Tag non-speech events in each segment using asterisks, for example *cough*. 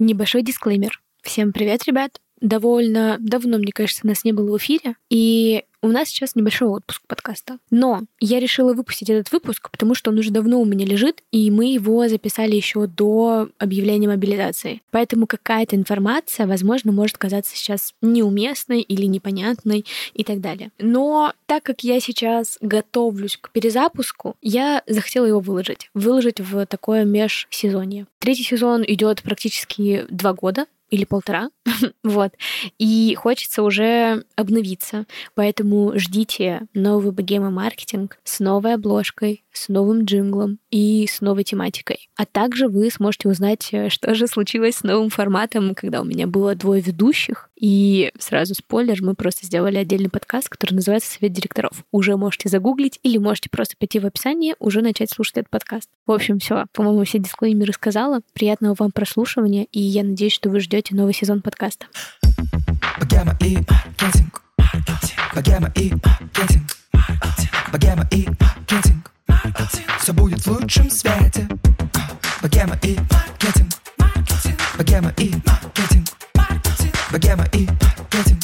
Небольшой дисклеймер. Всем привет, ребят. Довольно давно, мне кажется, нас не было в эфире. И у нас сейчас небольшой отпуск подкаста. Но я решила выпустить этот выпуск, потому что он уже давно у меня лежит, и мы его записали еще до объявления мобилизации. Поэтому какая-то информация, возможно, может казаться сейчас неуместной или непонятной и так далее. Но так как я сейчас готовлюсь к перезапуску, я захотела его выложить. Выложить в такое межсезонье. Третий сезон идет практически два года, или полтора, *laughs* вот, и хочется уже обновиться, поэтому ждите новый богема маркетинг с новой обложкой, с новым джинглом и с новой тематикой. А также вы сможете узнать, э, что же случилось с новым форматом, когда у меня было двое ведущих. И сразу спойлер, мы просто сделали отдельный подкаст, который называется «Совет директоров». Уже можете загуглить или можете просто пойти в описание, уже начать слушать этот подкаст. В общем, все. По-моему, все дисклеймеры сказала. Приятного вам прослушивания, и я надеюсь, что вы ждете новый сезон подкаста. Богема и маркетинг. Богема и маркетинг. Богема и маркетинг. Все будет в лучшем свете. Богема и маркетинг. Богема и маркетинг. Богема и маркетинг.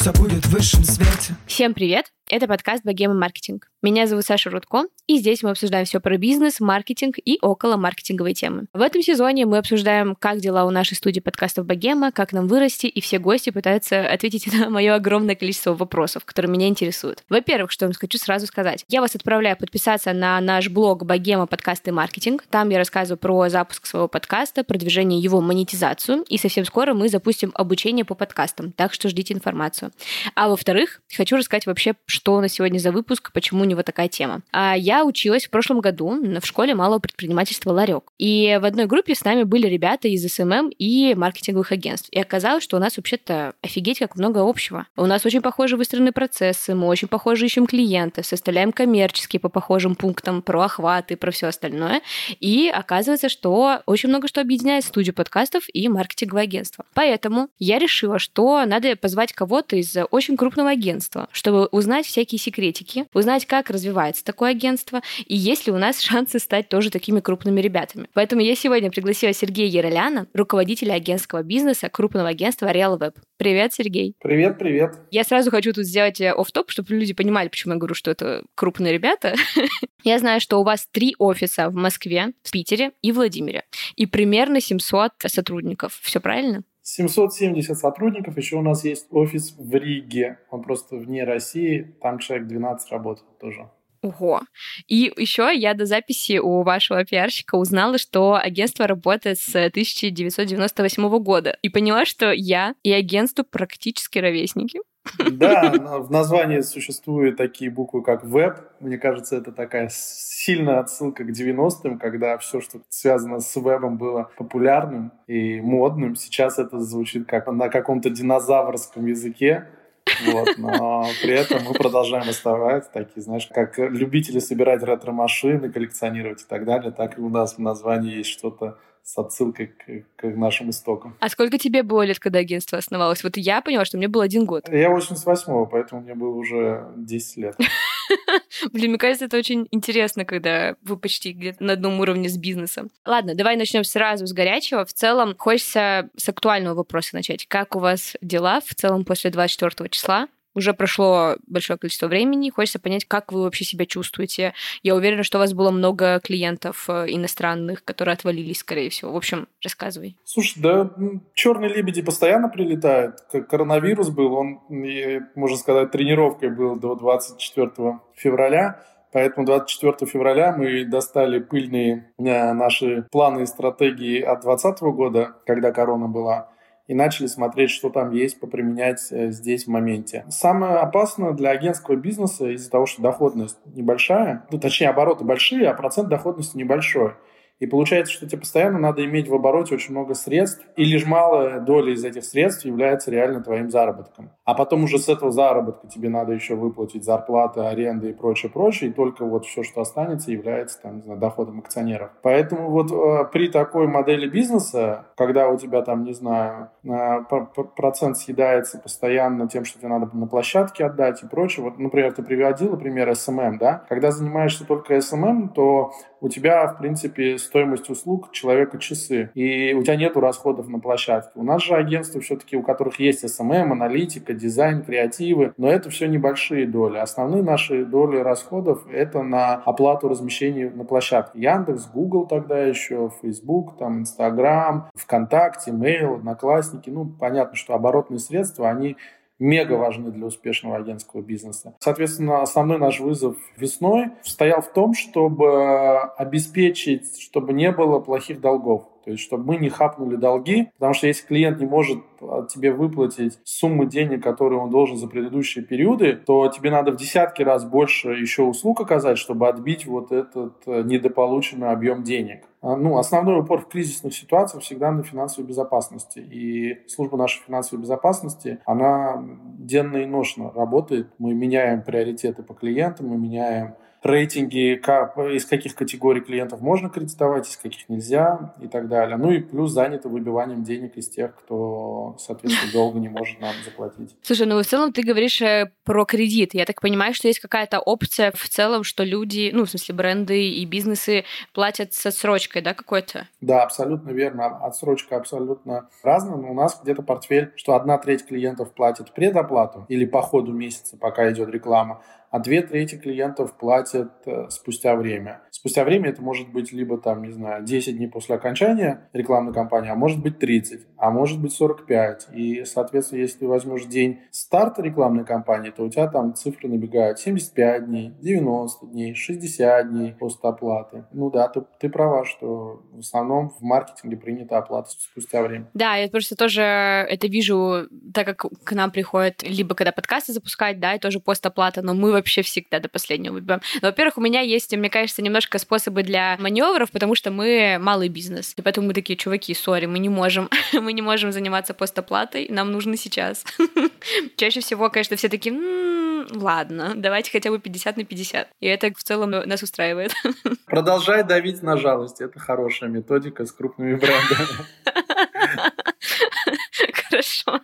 Все будет в высшем свете Всем привет! Это подкаст «Богема маркетинг». Меня зовут Саша Рудко, и здесь мы обсуждаем все про бизнес, маркетинг и около маркетинговой темы. В этом сезоне мы обсуждаем, как дела у нашей студии подкастов «Богема», как нам вырасти, и все гости пытаются *laughs* ответить на мое огромное количество вопросов, которые меня интересуют. Во-первых, что я вам хочу сразу сказать. Я вас отправляю подписаться на наш блог «Богема. Подкасты маркетинг». Там я рассказываю про запуск своего подкаста, продвижение его монетизацию, и совсем скоро мы запустим обучение по подкастам, так что ждите информацию. А во-вторых, хочу рассказать вообще, что у нас сегодня за выпуск, почему у него такая тема. А я училась в прошлом году в школе малого предпринимательства «Ларек». И в одной группе с нами были ребята из SMM и маркетинговых агентств. И оказалось, что у нас вообще-то офигеть как много общего. У нас очень похожи выстроены процессы, мы очень похоже ищем клиентов, составляем коммерческие по похожим пунктам, про охваты, про все остальное. И оказывается, что очень много что объединяет студию подкастов и маркетинговое агентство. Поэтому я решила, что надо позвать кого-то из очень крупного агентства, чтобы узнать всякие секретики, узнать, как развивается такое агентство, и есть ли у нас *laughs* шансы стать тоже такими крупными ребятами. Поэтому я сегодня пригласила Сергея Яроляна, руководителя агентского бизнеса крупного агентства Real Web. Привет, Сергей. Привет, привет. Я сразу хочу тут сделать э, оф топ чтобы люди понимали, почему я говорю, что это крупные ребята. *laughs* я знаю, что у вас три офиса в Москве, в Питере и Владимире, и примерно 700 сотрудников. Все правильно? 770 сотрудников. Еще у нас есть офис в Риге. Он просто вне России. Там человек 12 работает тоже. Ого. И еще я до записи у вашего пиарщика узнала, что агентство работает с 1998 года. И поняла, что я и агентство практически ровесники. Да, *laughs* в названии существуют такие буквы, как веб. Мне кажется, это такая сильная отсылка к 90-м, когда все, что связано с вебом, было популярным и модным. Сейчас это звучит как на каком-то динозаврском языке. Вот, но при этом мы продолжаем оставаться такие, знаешь, как любители собирать ретро-машины, коллекционировать и так далее, так и у нас в названии есть что-то с отсылкой к, к нашим истокам. А сколько тебе было лет, когда агентство основалось? Вот я поняла, что мне было один год. Я 88-го, поэтому мне было уже 10 лет. *laughs* *laughs* Блин, мне кажется, это очень интересно, когда вы почти где-то на одном уровне с бизнесом. Ладно, давай начнем сразу с горячего. В целом, хочется с актуального вопроса начать. Как у вас дела в целом после 24 числа? Уже прошло большое количество времени, хочется понять, как вы вообще себя чувствуете. Я уверена, что у вас было много клиентов э, иностранных, которые отвалились, скорее всего. В общем, рассказывай. Слушай, да черные лебеди постоянно прилетают. Коронавирус был, он, можно сказать, тренировкой был до 24 февраля. Поэтому 24 февраля мы достали пыльные э, наши планы и стратегии от 2020 года, когда корона была и начали смотреть, что там есть, поприменять э, здесь в моменте. Самое опасное для агентского бизнеса из-за того, что доходность небольшая, ну, точнее, обороты большие, а процент доходности небольшой. И получается, что тебе постоянно надо иметь в обороте очень много средств, и лишь малая доля из этих средств является реально твоим заработком. А потом уже с этого заработка тебе надо еще выплатить зарплаты, аренды и прочее, прочее, и только вот все, что останется, является там, не знаю, доходом акционеров. Поэтому вот э, при такой модели бизнеса, когда у тебя там, не знаю, э, процент съедается постоянно тем, что тебе надо на площадке отдать и прочее, вот, например, ты приводил пример SMM, да, когда занимаешься только SMM, то у тебя, в принципе, стоимость услуг человека часы, и у тебя нету расходов на площадке. У нас же агентства все-таки, у которых есть SMM, аналитика, дизайн, креативы, но это все небольшие доли. Основные наши доли расходов — это на оплату размещения на площадке. Яндекс, Google тогда еще, Facebook, там, Instagram, ВКонтакте, Mail, Одноклассники. Ну, понятно, что оборотные средства, они мега важны для успешного агентского бизнеса. Соответственно, основной наш вызов весной стоял в том, чтобы обеспечить, чтобы не было плохих долгов. То есть, чтобы мы не хапнули долги, потому что если клиент не может тебе выплатить суммы денег, которые он должен за предыдущие периоды, то тебе надо в десятки раз больше еще услуг оказать, чтобы отбить вот этот э, недополученный объем денег. А, ну, основной упор в кризисных ситуациях всегда на финансовой безопасности. И служба нашей финансовой безопасности, она денно и ношно работает. Мы меняем приоритеты по клиентам, мы меняем рейтинги, как, из каких категорий клиентов можно кредитовать, из каких нельзя и так далее. Ну и плюс заняты выбиванием денег из тех, кто, соответственно, долго не может нам заплатить. Слушай, ну в целом ты говоришь э, про кредит. Я так понимаю, что есть какая-то опция в целом, что люди, ну, в смысле, бренды и бизнесы платят с отсрочкой, да, какой-то? Да, абсолютно верно. Отсрочка абсолютно разная, но у нас где-то портфель, что одна треть клиентов платит предоплату или по ходу месяца, пока идет реклама, а две трети клиентов платят э, спустя время. Спустя время это может быть либо там, не знаю, 10 дней после окончания рекламной кампании, а может быть 30, а может быть 45. И, соответственно, если ты возьмешь день старта рекламной кампании, то у тебя там цифры набегают 75 дней, 90 дней, 60 дней после оплаты. Ну да, ты, ты права, что в основном в маркетинге принята оплата спустя время. Да, я просто тоже это вижу, так как к нам приходят либо когда подкасты запускать, да, и тоже постоплата, но мы вообще всегда до последнего выбиваем. Но, во-первых, у меня есть, мне кажется, немножко способы для маневров, потому что мы малый бизнес. И поэтому мы такие, чуваки, сори, мы не можем. *laughs* мы не можем заниматься постоплатой, нам нужно сейчас. *laughs* Чаще всего, конечно, все такие, ладно, давайте хотя бы 50 на 50. И это в целом нас устраивает. *laughs* Продолжай давить на жалость. Это хорошая методика с крупными брендами. Хорошо.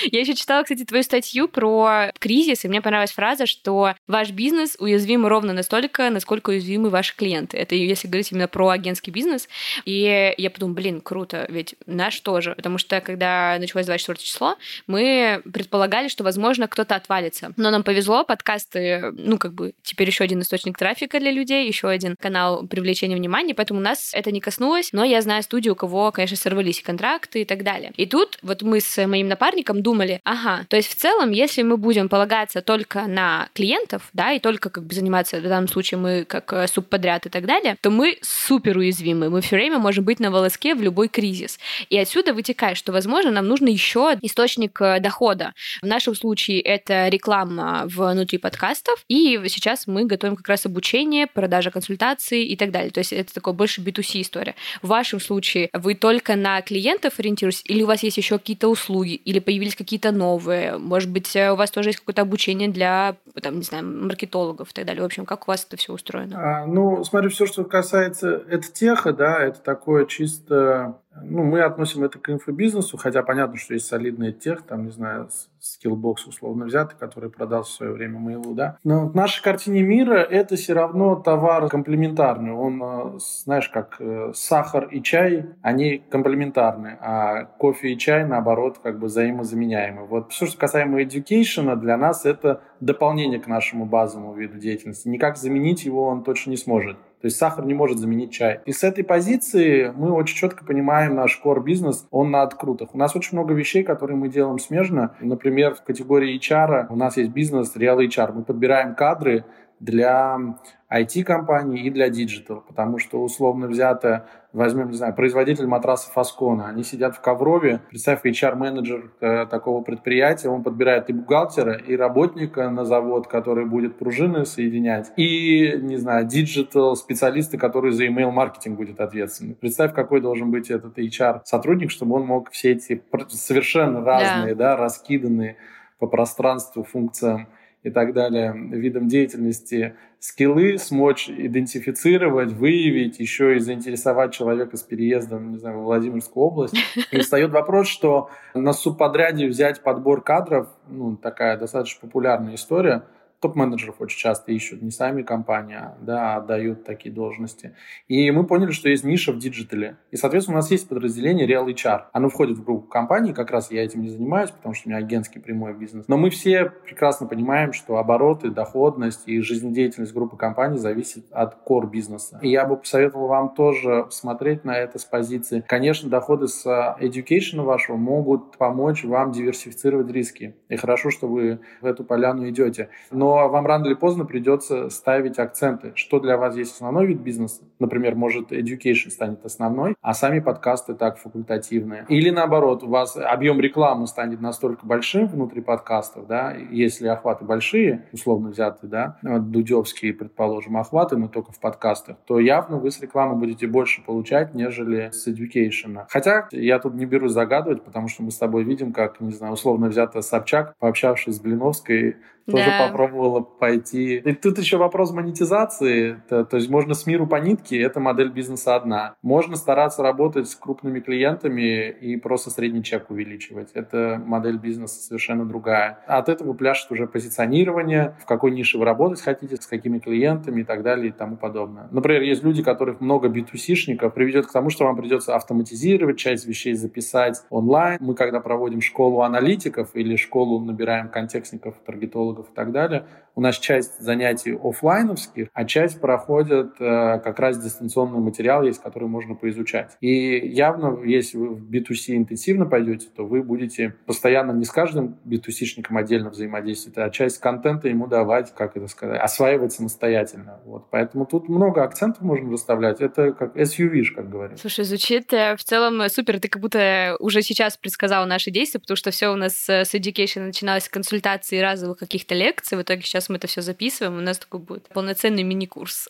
*laughs* Я еще читала, кстати, твою статью про кризис, и мне понравилась фраза, что ваш бизнес уязвим ровно настолько, насколько уязвимы ваши клиенты. Это если говорить именно про агентский бизнес. И я подумала, блин, круто, ведь наш тоже. Потому что, когда началось 24 число, мы предполагали, что, возможно, кто-то отвалится. Но нам повезло, подкасты, ну, как бы, теперь еще один источник трафика для людей, еще один канал привлечения внимания, поэтому нас это не коснулось, но я знаю студию, у кого, конечно, сорвались контракты и так далее. И тут вот мы с моим напарником думали, ага, то есть в целом, если мы будем полагаться только на клиентов, да, и только как бы заниматься, в данном случае мы как э, субподряд и так далее, то мы супер уязвимы, мы все время можем быть на волоске в любой кризис. И отсюда вытекает, что, возможно, нам нужно еще источник э, дохода. В нашем случае это реклама внутри подкастов, и сейчас мы готовим как раз обучение, продажа консультаций и так далее. То есть это такое больше B2C история. В вашем случае вы только на клиентов ориентируетесь, или у вас есть еще какие-то услуги, или появились какие-то новые? Может быть, э, у вас тоже есть какое-то обучение для, там, не знаю, маркетологов и так далее? В общем, как у вас это все устроено? А, ну, смотри, все, что касается это теха, да, это такое чисто ну, мы относим это к инфобизнесу, хотя понятно, что есть солидный тех, там, не знаю, Skillbox условно взятый, который продал в свое время Mail, да. Но в нашей картине мира это все равно товар комплементарный. Он, э, знаешь, как э, сахар и чай, они комплементарны, а кофе и чай, наоборот, как бы взаимозаменяемы. Вот все, что касаемо education, для нас это дополнение к нашему базовому виду деятельности. Никак заменить его он точно не сможет. То есть сахар не может заменить чай. И с этой позиции мы очень четко понимаем наш core бизнес, он на открутах. У нас очень много вещей, которые мы делаем смежно. Например, в категории HR у нас есть бизнес Real HR. Мы подбираем кадры для IT-компаний и для диджитал, потому что условно взято, возьмем, не знаю, производитель матрасов Аскона, они сидят в Коврове, представь, HR-менеджер э, такого предприятия, он подбирает и бухгалтера, и работника на завод, который будет пружины соединять, и, не знаю, диджитал специалиста, который за email-маркетинг будет ответственны. Представь, какой должен быть этот HR-сотрудник, чтобы он мог все эти совершенно разные, да, да раскиданные по пространству функциям и так далее, видам деятельности, скиллы смочь идентифицировать, выявить, еще и заинтересовать человека с переездом, не знаю, в Владимирскую область. И встает вопрос, что на субподряде взять подбор кадров, ну, такая достаточно популярная история, топ-менеджеров очень часто ищут, не сами компании, а, да, отдают такие должности. И мы поняли, что есть ниша в диджитале. И, соответственно, у нас есть подразделение Real HR. Оно входит в группу компаний, как раз я этим не занимаюсь, потому что у меня агентский прямой бизнес. Но мы все прекрасно понимаем, что обороты, доходность и жизнедеятельность группы компаний зависит от core бизнеса. И я бы посоветовал вам тоже смотреть на это с позиции. Конечно, доходы с education вашего могут помочь вам диверсифицировать риски. И хорошо, что вы в эту поляну идете. Но вам рано или поздно придется ставить акценты, что для вас есть основной вид бизнеса. Например, может, education станет основной, а сами подкасты так факультативные. Или наоборот, у вас объем рекламы станет настолько большим внутри подкастов, да, если охваты большие, условно взятые, да, дудевские, предположим, охваты, но только в подкастах, то явно вы с рекламы будете больше получать, нежели с education. Хотя я тут не берусь загадывать, потому что мы с тобой видим, как, не знаю, условно взято Собчак, пообщавшись с Блиновской, тоже да. попробовала пойти. И тут еще вопрос монетизации. То, то есть можно с миру по нитке, это модель бизнеса одна. Можно стараться работать с крупными клиентами и просто средний чек увеличивать. Это модель бизнеса совершенно другая. От этого пляшет уже позиционирование, в какой нише вы работать хотите, с какими клиентами и так далее и тому подобное. Например, есть люди, которых много B2C-шников, приведет к тому, что вам придется автоматизировать, часть вещей записать онлайн. Мы когда проводим школу аналитиков или школу набираем контекстников, таргетологов, психологов и так далее, у нас часть занятий офлайновских, а часть проходит э, как раз дистанционный материал есть, который можно поизучать. И явно, если вы в B2C интенсивно пойдете, то вы будете постоянно не с каждым B2C-шником отдельно взаимодействовать, а часть контента ему давать, как это сказать, осваивать самостоятельно. Вот. Поэтому тут много акцентов можно расставлять. Это как SUV, как говорят. Слушай, звучит э, в целом супер. Ты как будто уже сейчас предсказал наши действия, потому что все у нас с education начиналось с консультаций разовых каких-то лекций. В итоге сейчас мы это все записываем, у нас такой будет полноценный мини-курс.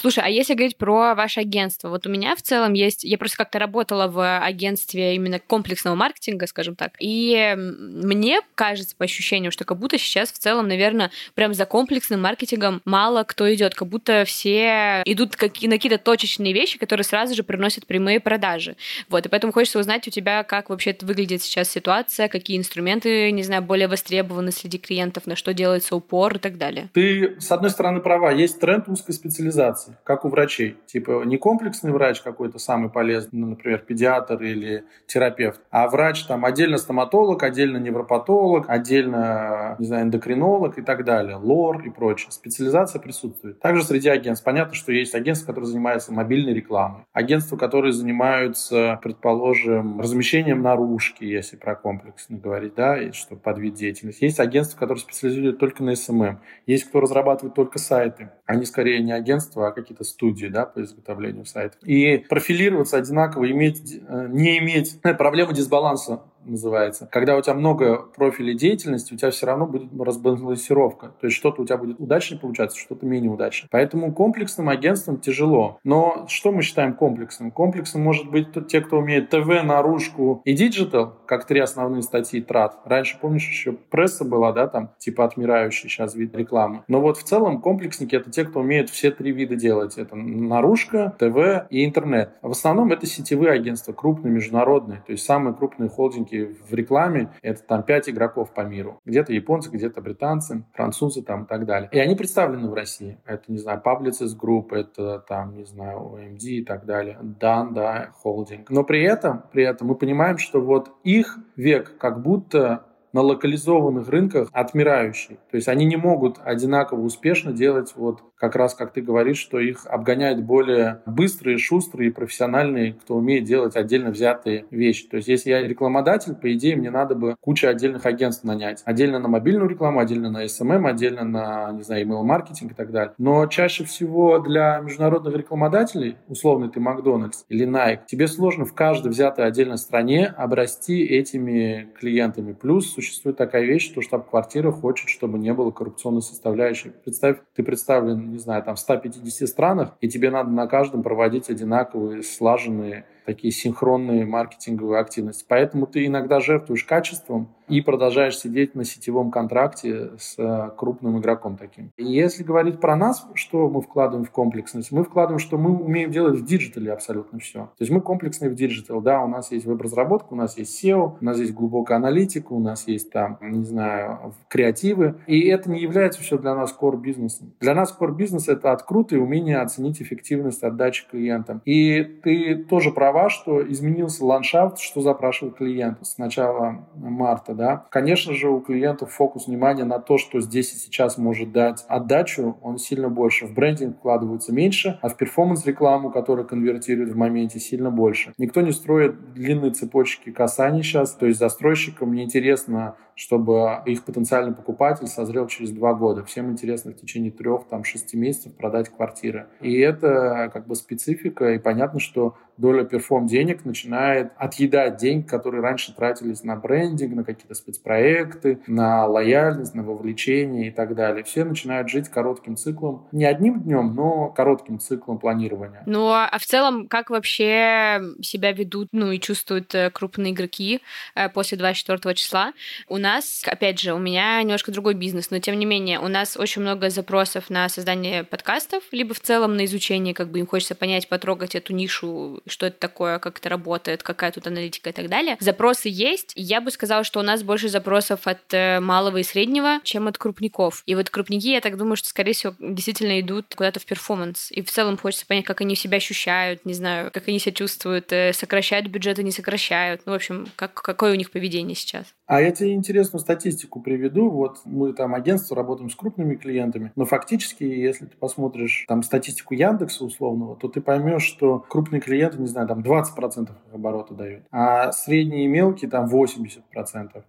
Слушай, а если говорить про ваше агентство, вот у меня в целом есть, я просто как-то работала в агентстве именно комплексного маркетинга, скажем так, и мне кажется по ощущениям, что как будто сейчас в целом, наверное, прям за комплексным маркетингом мало кто идет, как будто все идут как, на какие-то точечные вещи, которые сразу же приносят прямые продажи. Вот, и поэтому хочется узнать у тебя, как вообще это выглядит сейчас ситуация, какие инструменты, не знаю, более востребованы среди клиентов, на что делается упор и так далее. Ты, с одной стороны, права, есть тренд узкой специализации специализации, как у врачей. Типа не комплексный врач какой-то самый полезный, ну, например, педиатр или терапевт, а врач там отдельно стоматолог, отдельно невропатолог, отдельно, не знаю, эндокринолог и так далее, лор и прочее. Специализация присутствует. Также среди агентств. Понятно, что есть агентства, которые занимаются мобильной рекламой, агентства, которые занимаются, предположим, размещением наружки, если про комплексно говорить, да, и что под вид деятельности. Есть агентства, которые специализируют только на SMM. Есть кто разрабатывает только сайты. Они скорее не агентства, а какие-то студии да, по изготовлению сайтов. И профилироваться одинаково, иметь, э, не иметь э, проблему дисбаланса называется. Когда у тебя много профилей деятельности, у тебя все равно будет разбалансировка. То есть что-то у тебя будет удачнее получаться, что-то менее удачно. Поэтому комплексным агентством тяжело. Но что мы считаем комплексным? Комплексным может быть те, кто умеет ТВ, наружку и диджитал, как три основные статьи трат. Раньше, помнишь, еще пресса была, да, там, типа отмирающий сейчас вид рекламы. Но вот в целом комплексники — это те, кто умеет все три вида делать. Это наружка, ТВ и интернет. В основном это сетевые агентства, крупные, международные. То есть самые крупные холдинги рынка в рекламе это там 5 игроков по миру. Где-то японцы, где-то британцы, французы там и так далее. И они представлены в России. Это, не знаю, Publicis Group, это там, не знаю, OMD и так далее. Dan, да, холдинг. Но при этом, при этом мы понимаем, что вот их век как будто на локализованных рынках отмирающий. То есть они не могут одинаково успешно делать вот как раз, как ты говоришь, что их обгоняют более быстрые, шустрые, профессиональные, кто умеет делать отдельно взятые вещи. То есть если я рекламодатель, по идее, мне надо бы кучу отдельных агентств нанять. Отдельно на мобильную рекламу, отдельно на SMM, отдельно на, не знаю, email-маркетинг и так далее. Но чаще всего для международных рекламодателей, условно ты Макдональдс или Nike, тебе сложно в каждой взятой отдельной стране обрасти этими клиентами. Плюс существует такая вещь, что штаб-квартира хочет, чтобы не было коррупционной составляющей. Представь, ты представлен, не знаю, там в 150 странах, и тебе надо на каждом проводить одинаковые, слаженные такие синхронные маркетинговые активности. Поэтому ты иногда жертвуешь качеством, и продолжаешь сидеть на сетевом контракте с э, крупным игроком таким. И если говорить про нас, что мы вкладываем в комплексность, мы вкладываем, что мы умеем делать в диджитале абсолютно все. То есть мы комплексные в диджитал, да, у нас есть веб-разработка, у нас есть SEO, у нас есть глубокая аналитика, у нас есть там, не знаю, креативы, и это не является все для нас core бизнесом. Для нас core бизнес это открут и умение оценить эффективность отдачи клиентам. И ты тоже права, что изменился ландшафт, что запрашивает клиент с начала марта, да. Конечно же, у клиентов фокус внимания на то, что здесь и сейчас может дать отдачу, он сильно больше. В брендинг вкладывается меньше, а в перформанс-рекламу, которая конвертирует в моменте, сильно больше. Никто не строит длинные цепочки касаний сейчас, то есть застройщикам неинтересно чтобы их потенциальный покупатель созрел через два года. Всем интересно в течение трех, там, шести месяцев продать квартиры. И это как бы специфика, и понятно, что доля перформ денег начинает отъедать деньги, которые раньше тратились на брендинг, на какие-то спецпроекты, на лояльность, на вовлечение и так далее. Все начинают жить коротким циклом, не одним днем, но коротким циклом планирования. Ну, а в целом, как вообще себя ведут, ну, и чувствуют э, крупные игроки э, после 24 числа? У нас, опять же, у меня немножко другой бизнес, но тем не менее, у нас очень много запросов на создание подкастов, либо в целом на изучение, как бы им хочется понять, потрогать эту нишу что это такое, как это работает, какая тут аналитика и так далее. Запросы есть. Я бы сказала, что у нас больше запросов от э, малого и среднего, чем от крупников. И вот крупники, я так думаю, что, скорее всего, действительно идут куда-то в перформанс. И в целом хочется понять, как они себя ощущают, не знаю, как они себя чувствуют, э, сокращают бюджеты, не сокращают. Ну, в общем, как, какое у них поведение сейчас. А я тебе интересную статистику приведу. Вот мы там агентство работаем с крупными клиентами, но фактически, если ты посмотришь там статистику Яндекса условного, то ты поймешь, что крупные клиенты не знаю, там 20% оборота дают, а средние и мелкие там 80%.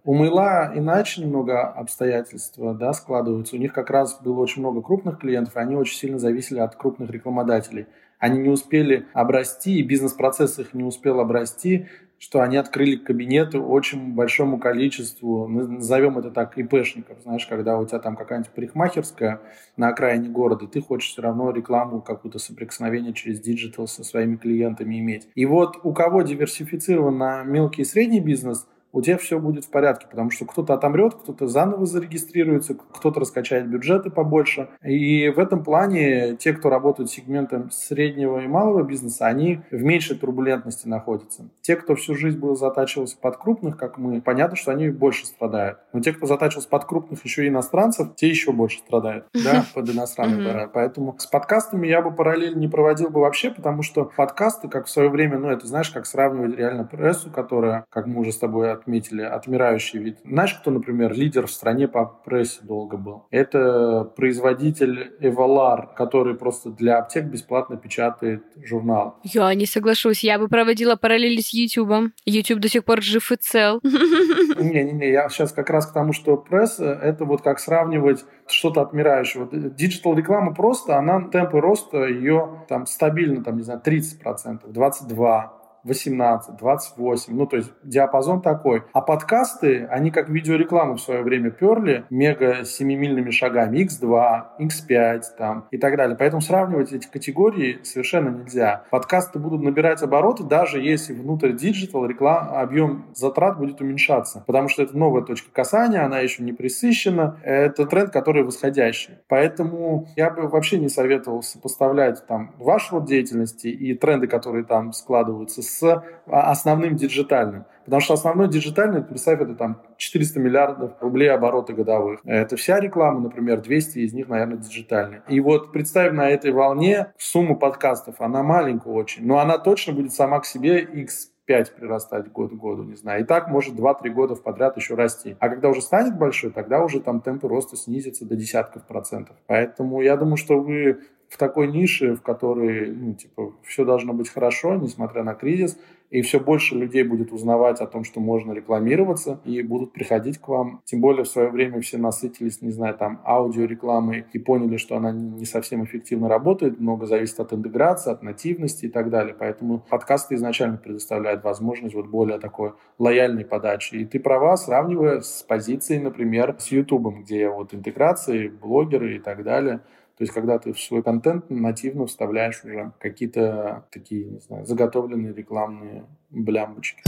У Мейла иначе немного обстоятельства да, складываются. У них как раз было очень много крупных клиентов, и они очень сильно зависели от крупных рекламодателей. Они не успели обрасти, и бизнес-процесс их не успел обрасти что они открыли кабинеты очень большому количеству, назовем это так, ИПшников. Знаешь, когда у тебя там какая-нибудь парикмахерская на окраине города, ты хочешь все равно рекламу, какую-то соприкосновение через диджитал со своими клиентами иметь. И вот у кого диверсифицирован на мелкий и средний бизнес, у тебя все будет в порядке, потому что кто-то отомрет, кто-то заново зарегистрируется, кто-то раскачает бюджеты побольше. И в этом плане те, кто работают сегментом среднего и малого бизнеса, они в меньшей турбулентности находятся. Те, кто всю жизнь был затачивался под крупных, как мы, понятно, что они больше страдают. Но те, кто затачивался под крупных еще и иностранцев, те еще больше страдают, *laughs* да, под иностранных. Поэтому с подкастами я бы параллель не проводил бы вообще, потому что подкасты, как в свое время, ну, это знаешь, как сравнивать реально прессу, которая, как мы уже с тобой отметили, отмирающий вид. Знаешь, кто, например, лидер в стране по прессе долго был? Это производитель Эвалар, который просто для аптек бесплатно печатает журнал. Я не соглашусь. Я бы проводила параллели с YouTube. YouTube до сих пор жив и цел. *laughs* Не-не-не, я сейчас как раз к тому, что пресса — это вот как сравнивать что-то отмирающее. Вот диджитал реклама просто, она темпы роста ее там стабильно, там, не знаю, 30%, 22%, 18, 28, ну то есть диапазон такой. А подкасты, они как видеорекламу в свое время перли мега семимильными шагами, X2, X5 там и так далее. Поэтому сравнивать эти категории совершенно нельзя. Подкасты будут набирать обороты, даже если внутрь диджитал реклам, объем затрат будет уменьшаться, потому что это новая точка касания, она еще не пресыщена, это тренд, который восходящий. Поэтому я бы вообще не советовал сопоставлять там ваш род деятельности и тренды, которые там складываются с а, основным диджитальным. Потому что основной диджитальный, представь, это там 400 миллиардов рублей оборота годовых. Это вся реклама, например, 200 из них, наверное, диджитальные. И вот представь на этой волне сумму подкастов, она маленькая очень, но она точно будет сама к себе x 5 прирастать год к году, не знаю. И так может 2-3 года подряд еще расти. А когда уже станет большой, тогда уже там темпы роста снизятся до десятков процентов. Поэтому я думаю, что вы в такой нише, в которой, ну, типа, все должно быть хорошо, несмотря на кризис, и все больше людей будет узнавать о том, что можно рекламироваться, и будут приходить к вам. Тем более в свое время все насытились, не знаю, там, аудиорекламой и поняли, что она не совсем эффективно работает, много зависит от интеграции, от нативности и так далее. Поэтому подкасты изначально предоставляют возможность вот более такой лояльной подачи. И ты права, сравнивая с позицией, например, с YouTube, где вот интеграции, блогеры и так далее – то есть, когда ты в свой контент нативно вставляешь уже какие-то такие, не знаю, заготовленные рекламные блямбочки.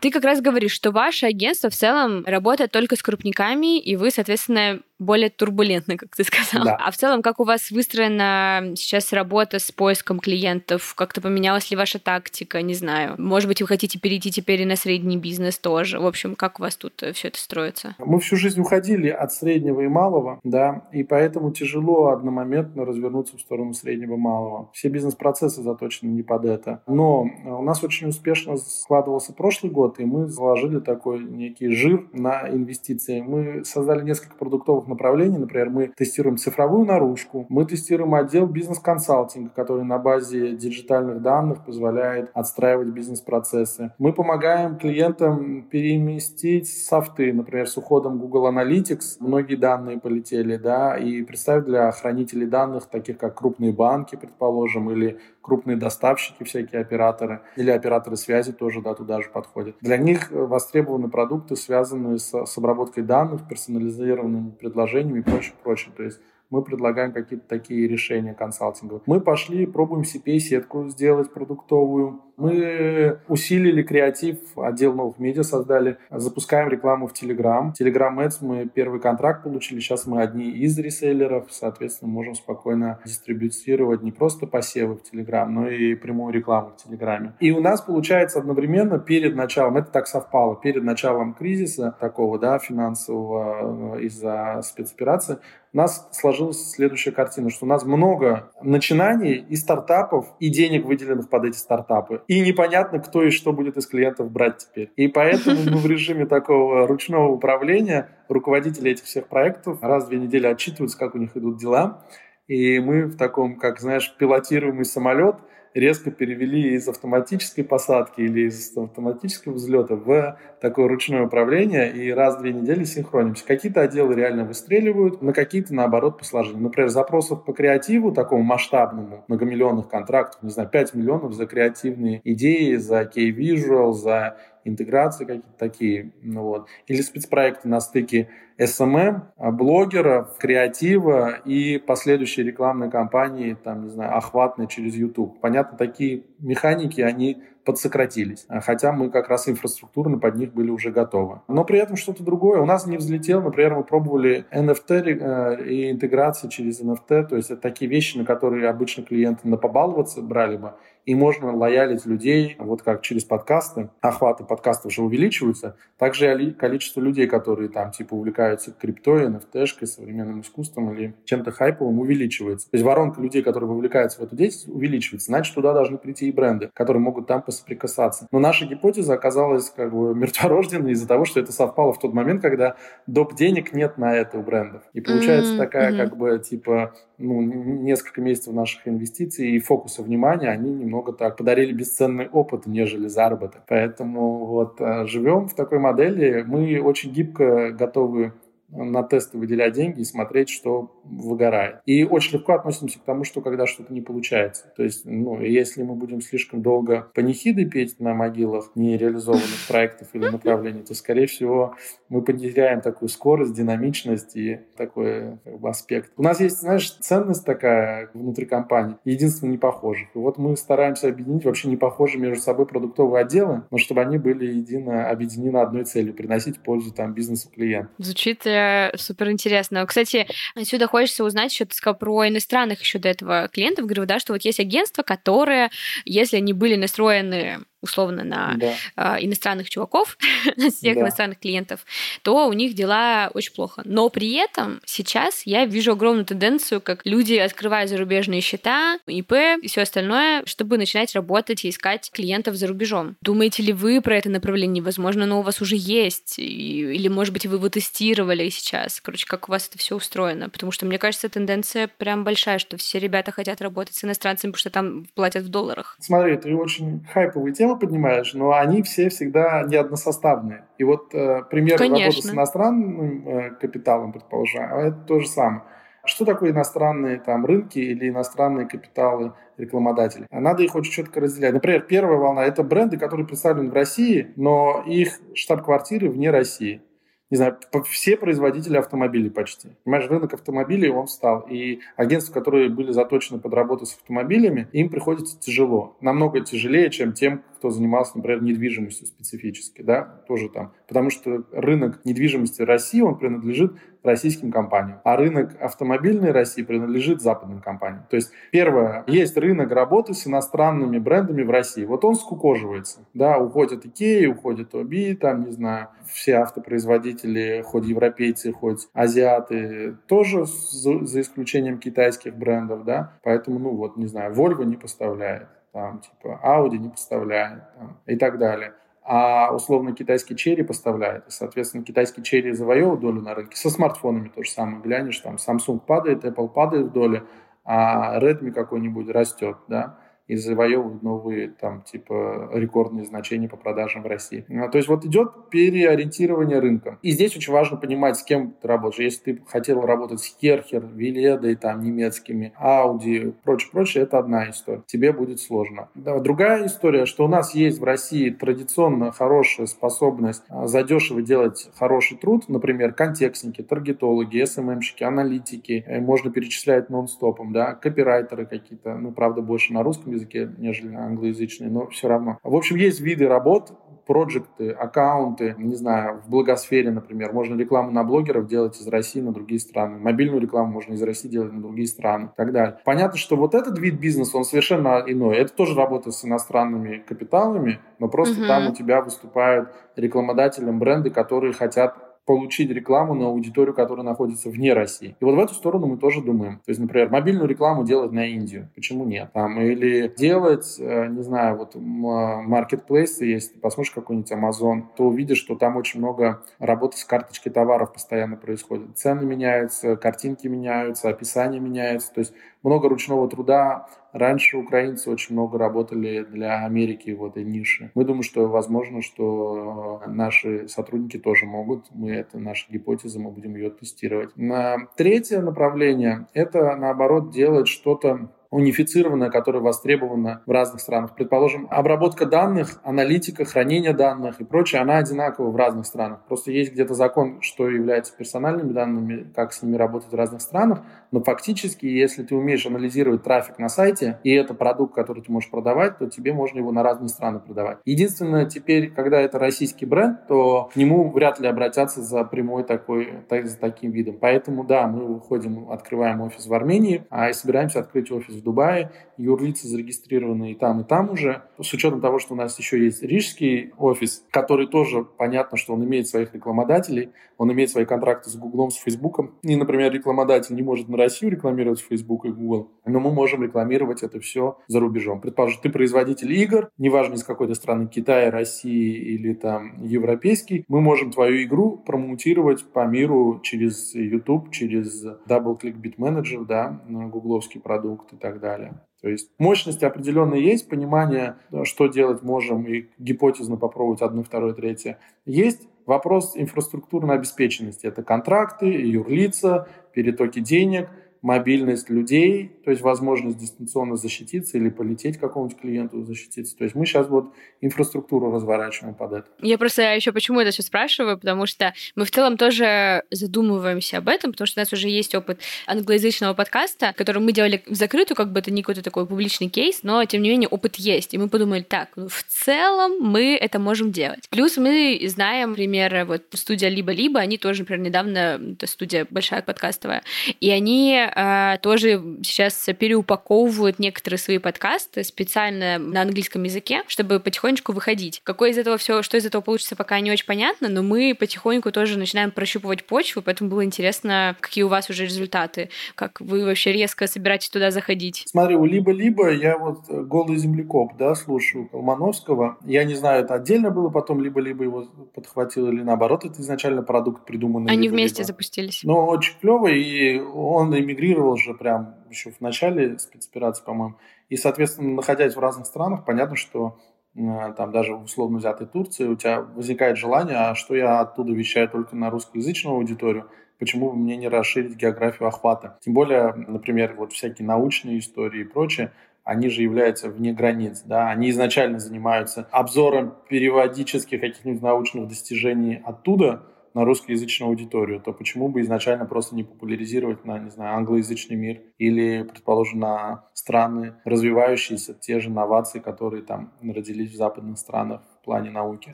Ты как раз говоришь, что ваше агентство в целом работает только с крупниками, и вы, соответственно, более турбулентно, как ты сказал. Да. А в целом, как у вас выстроена сейчас работа с поиском клиентов? Как-то поменялась ли ваша тактика? Не знаю. Может быть, вы хотите перейти теперь и на средний бизнес тоже? В общем, как у вас тут э, все это строится? Мы всю жизнь уходили от среднего и малого, да, и поэтому тяжело одномоментно развернуться в сторону среднего и малого. Все бизнес-процессы заточены не под это. Но у нас очень успешно складывался прошлый год, и мы заложили такой некий жир на инвестиции. Мы создали несколько продуктовых новых направлений. Например, мы тестируем цифровую наружку, мы тестируем отдел бизнес-консалтинга, который на базе диджитальных данных позволяет отстраивать бизнес-процессы. Мы помогаем клиентам переместить софты, например, с уходом Google Analytics многие данные полетели, да, и представить для хранителей данных, таких как крупные банки, предположим, или крупные доставщики, всякие операторы, или операторы связи тоже да, туда же подходят. Для них востребованы продукты, связанные с, с обработкой данных, персонализированными предложениями и прочее, прочее. То есть мы предлагаем какие-то такие решения консалтинговые. Мы пошли, пробуем CPA-сетку сделать продуктовую, мы усилили креатив, отдел новых медиа создали, запускаем рекламу в Telegram. Telegram Ads мы первый контракт получили, сейчас мы одни из реселлеров, соответственно, можем спокойно дистрибутировать не просто посевы в Telegram, но и прямую рекламу в Телеграме. И у нас получается одновременно перед началом, это так совпало, перед началом кризиса такого, да, финансового э, из-за спецоперации, у нас сложилась следующая картина, что у нас много начинаний и стартапов, и денег выделенных под эти стартапы и непонятно, кто и что будет из клиентов брать теперь. И поэтому мы в режиме такого ручного управления руководители этих всех проектов раз в две недели отчитываются, как у них идут дела. И мы в таком, как, знаешь, пилотируемый самолет – резко перевели из автоматической посадки или из автоматического взлета в такое ручное управление и раз в две недели синхронимся. Какие-то отделы реально выстреливают, на какие-то, наоборот, посложнее. Например, запросов по креативу, такому масштабному, многомиллионных контрактов, не знаю, 5 миллионов за креативные идеи, за кей-визуал, за интеграции какие-то такие, ну вот. Или спецпроекты на стыке SMM, а, блогеров, креатива и последующие рекламные кампании, там, не знаю, охватные через YouTube. Понятно, такие механики, они подсократились. А, хотя мы как раз инфраструктурно под них были уже готовы. Но при этом что-то другое. У нас не взлетел, например, мы пробовали NFT э, и интеграции через NFT, то есть это такие вещи, на которые обычно клиенты на побаловаться брали бы, и можно лоялить людей, вот как через подкасты, охваты подкастов же увеличиваются, также количество людей, которые там типа увлекаются криптой, NFT-шкой, современным искусством или чем-то хайповым увеличивается. То есть воронка людей, которые вовлекаются в эту деятельность, увеличивается. Значит, туда должны прийти и бренды, которые могут там соприкасаться. Но наша гипотеза оказалась как бы мертворожденной из-за того, что это совпало в тот момент, когда доп. денег нет на это у брендов. И получается mm-hmm. такая как бы типа ну, несколько месяцев наших инвестиций и фокуса внимания, они немного так подарили бесценный опыт, нежели заработок. Поэтому вот э, живем в такой модели. Мы очень гибко готовы на тесты выделять деньги и смотреть, что выгорает. И очень легко относимся к тому, что когда что-то не получается. То есть, ну, если мы будем слишком долго панихиды петь на могилах нереализованных *laughs* проектов или направлений, то, скорее всего, мы потеряем такую скорость, динамичность и такой как бы, аспект. У нас есть, знаешь, ценность такая внутри компании, единственно непохожих. И вот мы стараемся объединить вообще непохожие между собой продуктовые отделы, но чтобы они были едино объединены одной целью, приносить пользу там бизнесу клиенту. Звучит супер интересно. Кстати, отсюда хочется узнать еще, ты сказал про иностранных еще до этого клиентов. Говорю, да, что вот есть агентства, которые, если они были настроены условно на да. э, иностранных чуваков, *laughs* на всех да. иностранных клиентов, то у них дела очень плохо. Но при этом сейчас я вижу огромную тенденцию, как люди открывают зарубежные счета, ИП и все остальное, чтобы начинать работать и искать клиентов за рубежом. Думаете ли вы про это направление? Возможно, оно у вас уже есть, или, может быть, вы его тестировали сейчас. Короче, как у вас это все устроено? Потому что, мне кажется, тенденция прям большая, что все ребята хотят работать с иностранцами, потому что там платят в долларах. Смотри, ты очень хайповая тема темы поднимаешь, но они все всегда не односоставные. И вот э, пример Конечно. работы с иностранным э, капиталом, предположим, а это то же самое. Что такое иностранные там рынки или иностранные капиталы рекламодателей? Надо их очень четко разделять. Например, первая волна – это бренды, которые представлены в России, но их штаб-квартиры вне России. не знаю, все производители автомобилей почти. Понимаешь, рынок автомобилей, он встал. И агентства, которые были заточены под работу с автомобилями, им приходится тяжело. Намного тяжелее, чем тем, кто занимался, например, недвижимостью специфически, да, тоже там. Потому что рынок недвижимости России, он принадлежит российским компаниям, а рынок автомобильной России принадлежит западным компаниям. То есть, первое, есть рынок работы с иностранными брендами в России. Вот он скукоживается, да, уходят Икеи, уходят Оби, там, не знаю, все автопроизводители, хоть европейцы, хоть азиаты, тоже за исключением китайских брендов, да, поэтому, ну, вот, не знаю, Volvo не поставляет, там, типа, Audi не поставляет там, и так далее. А условно китайский черри поставляет. И, соответственно, китайский черри завоевывает долю на рынке. Со смартфонами то же самое. Глянешь, там Samsung падает, Apple падает в доле, а Redmi какой-нибудь растет, да и завоевывают новые там типа рекордные значения по продажам в России. А, то есть вот идет переориентирование рынка. И здесь очень важно понимать, с кем ты работаешь. Если ты хотел работать с Керхер, Веледой, там немецкими, Audi, прочее, прочее, это одна история. Тебе будет сложно. Другая история, что у нас есть в России традиционно хорошая способность а, задешево делать хороший труд, например, контекстники, таргетологи, СММщики, аналитики, э, можно перечислять нон-стопом, да, копирайтеры какие-то, ну, правда, больше на русском языке, нежели на англоязычный, но все равно. В общем, есть виды работ, проекты, аккаунты, не знаю, в благосфере, например, можно рекламу на блогеров делать из России на другие страны, мобильную рекламу можно из России делать на другие страны и так далее. Понятно, что вот этот вид бизнеса, он совершенно иной. Это тоже работа с иностранными капиталами, но просто угу. там у тебя выступают рекламодателем бренды, которые хотят получить рекламу на аудиторию, которая находится вне России. И вот в эту сторону мы тоже думаем. То есть, например, мобильную рекламу делать на Индию. Почему нет? Там, или делать, э, не знаю, вот маркетплейсы есть, посмотришь какой-нибудь Amazon, то увидишь, что там очень много работы с карточкой товаров постоянно происходит. Цены меняются, картинки меняются, описание меняется. То есть много ручного труда. Раньше украинцы очень много работали для Америки в этой нише. Мы думаем, что возможно, что э, наши сотрудники тоже могут. Мы это наша гипотеза, мы будем ее тестировать. На третье направление – это, наоборот, делать что-то унифицированная, которая востребована в разных странах. Предположим, обработка данных, аналитика, хранение данных и прочее, она одинакова в разных странах. Просто есть где-то закон, что является персональными данными, как с ними работать в разных странах, но фактически, если ты умеешь анализировать трафик на сайте, и это продукт, который ты можешь продавать, то тебе можно его на разные страны продавать. Единственное, теперь, когда это российский бренд, то к нему вряд ли обратятся за прямой такой, так, за таким видом. Поэтому, да, мы выходим, открываем офис в Армении, а и собираемся открыть офис в Дубае, юрлицы зарегистрированы и там, и там уже. С учетом того, что у нас еще есть рижский офис, который тоже понятно, что он имеет своих рекламодателей, он имеет свои контракты с Гуглом, с Фейсбуком. И, например, рекламодатель не может на Россию рекламировать Facebook и Google, но мы можем рекламировать это все за рубежом. Предположим, ты производитель игр, неважно из какой то страны, Китая, России или там европейский, мы можем твою игру промоутировать по миру через YouTube, через DoubleClick Bit Manager, да, гугловский продукт так далее. То есть мощности определенные есть, понимание, что делать можем, и гипотезно попробовать одно, второе, третье. Есть вопрос инфраструктурной обеспеченности. Это контракты, юрлица, перетоки денег – мобильность людей, то есть возможность дистанционно защититься или полететь какому-нибудь клиенту защититься. То есть мы сейчас вот инфраструктуру разворачиваем под это. Я просто еще почему это все спрашиваю, потому что мы в целом тоже задумываемся об этом, потому что у нас уже есть опыт англоязычного подкаста, который мы делали в закрытую, как бы это не какой-то такой публичный кейс, но тем не менее опыт есть. И мы подумали, так, ну, в целом мы это можем делать. Плюс мы знаем примеры, вот студия «Либо-либо», они тоже, например, недавно, это студия большая подкастовая, и они э, тоже сейчас переупаковывают некоторые свои подкасты специально на английском языке, чтобы потихонечку выходить. Какое из этого все, что из этого получится, пока не очень понятно, но мы потихоньку тоже начинаем прощупывать почву, поэтому было интересно, какие у вас уже результаты, как вы вообще резко собираетесь туда заходить. Смотри, у либо-либо я вот э, голый землекоп, да, слушаю Колмановского. Я не знаю, это отдельно было потом, либо-либо его подхватил или наоборот, это изначально продукт придуманный. Они либо-либо. вместе запустились. Но очень клево, и он эмигрировал мигрировал же прям еще в начале спецоперации, по-моему. И, соответственно, находясь в разных странах, понятно, что э, там даже условно взятой Турции у тебя возникает желание, а что я оттуда вещаю только на русскоязычную аудиторию, почему бы мне не расширить географию охвата? Тем более, например, вот всякие научные истории и прочее, они же являются вне границ, да, они изначально занимаются обзором периодических каких-нибудь научных достижений оттуда, на русскоязычную аудиторию, то почему бы изначально просто не популяризировать на, не знаю, англоязычный мир или, предположим, на страны развивающиеся, те же новации, которые там родились в западных странах в плане науки.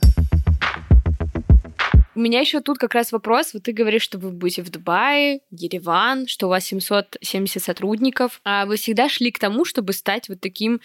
У меня еще тут как раз вопрос. Вот ты говоришь, что вы будете в Дубае, Ереван, что у вас 770 сотрудников. А вы всегда шли к тому, чтобы стать вот таким